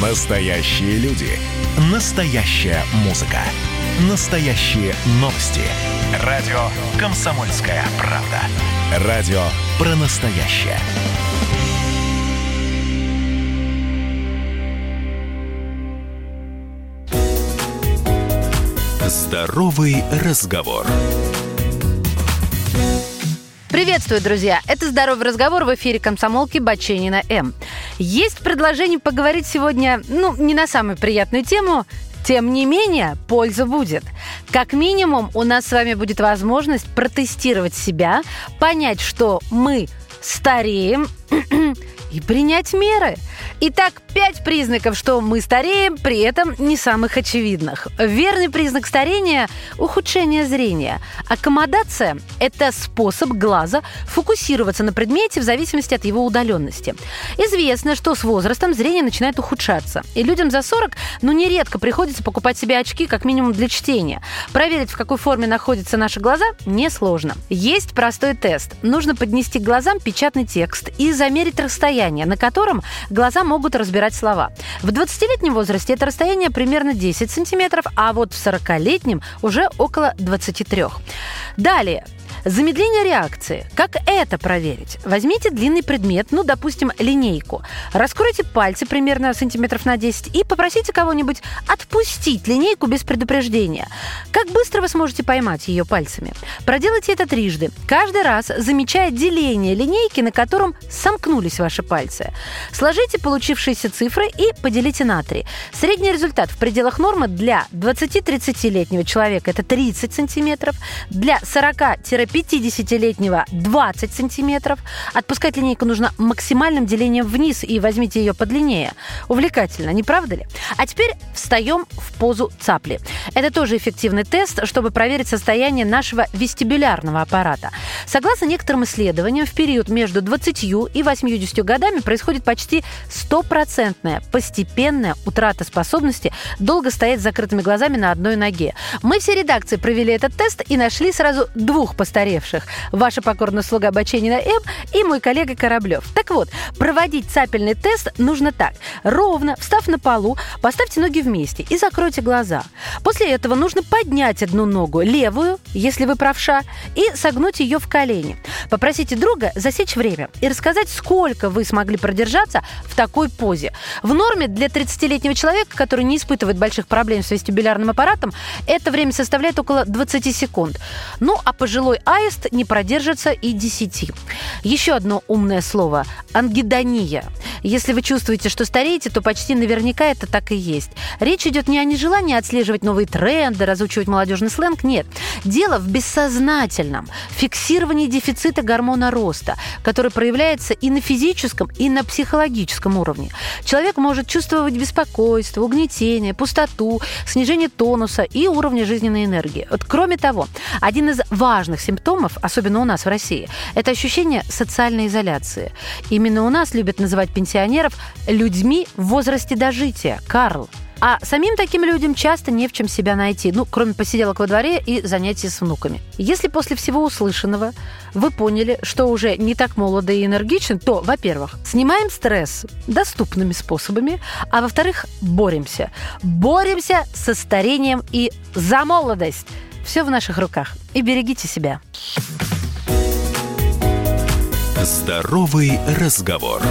Настоящие люди. Настоящая музыка. Настоящие новости. Радио «Комсомольская правда». Радио про настоящее. Здоровый разговор. Приветствую, друзья! Это «Здоровый разговор» в эфире комсомолки Баченина М. Есть предложение поговорить сегодня, ну, не на самую приятную тему, тем не менее, польза будет. Как минимум, у нас с вами будет возможность протестировать себя, понять, что мы стареем и принять меры. Итак, пять признаков, что мы стареем, при этом не самых очевидных. Верный признак старения – ухудшение зрения. Аккомодация – это способ глаза фокусироваться на предмете в зависимости от его удаленности. Известно, что с возрастом зрение начинает ухудшаться. И людям за 40, ну, нередко приходится покупать себе очки как минимум для чтения. Проверить, в какой форме находятся наши глаза, несложно. Есть простой тест. Нужно поднести к глазам печатный текст и замерить расстояние, на котором глаза могут разбирать слова. В 20-летнем возрасте это расстояние примерно 10 сантиметров, а вот в 40-летнем уже около 23. Далее, Замедление реакции. Как это проверить? Возьмите длинный предмет, ну, допустим, линейку. Раскройте пальцы примерно сантиметров на 10 и попросите кого-нибудь отпустить линейку без предупреждения. Как быстро вы сможете поймать ее пальцами? Проделайте это трижды. Каждый раз замечая деление линейки, на котором сомкнулись ваши пальцы. Сложите получившиеся цифры и поделите на 3. Средний результат в пределах нормы для 20-30-летнего человека это 30 сантиметров, для 40 50-летнего 20 сантиметров. Отпускать линейку нужно максимальным делением вниз и возьмите ее подлиннее. Увлекательно, не правда ли? А теперь встаем в позу цапли. Это тоже эффективный тест, чтобы проверить состояние нашего вестибулярного аппарата. Согласно некоторым исследованиям, в период между 20 и 80 годами происходит почти стопроцентная постепенная утрата способности долго стоять с закрытыми глазами на одной ноге. Мы все редакции провели этот тест и нашли сразу двух постоянных постаревших. Ваша покорная слуга Баченина М и мой коллега Кораблев. Так вот, проводить цапельный тест нужно так. Ровно, встав на полу, поставьте ноги вместе и закройте глаза. После этого нужно поднять одну ногу, левую, если вы правша, и согнуть ее в колени. Попросите друга засечь время и рассказать, сколько вы смогли продержаться в такой позе. В норме для 30-летнего человека, который не испытывает больших проблем с вестибулярным аппаратом, это время составляет около 20 секунд. Ну, а пожилой аист не продержится и 10. Еще одно умное слово – ангидония. Если вы чувствуете, что стареете, то почти наверняка это так и есть. Речь идет не о нежелании отслеживать новые тренды, разучивать молодежный сленг, нет. Дело в бессознательном фиксировании дефицита гормона роста, который проявляется и на физическом, и на психологическом уровне. Человек может чувствовать беспокойство, угнетение, пустоту, снижение тонуса и уровня жизненной энергии. Вот, кроме того, один из важных симптомов, особенно у нас в России, это ощущение социальной изоляции. Именно у нас любят называть пенсионеров людьми в возрасте дожития. Карл. А самим таким людям часто не в чем себя найти, ну, кроме посиделок во дворе и занятий с внуками. Если после всего услышанного вы поняли, что уже не так молоды и энергичны, то, во-первых, снимаем стресс доступными способами, а во-вторых, боремся. Боремся со старением и за молодость. Все в наших руках. И берегите себя. Здоровый разговор.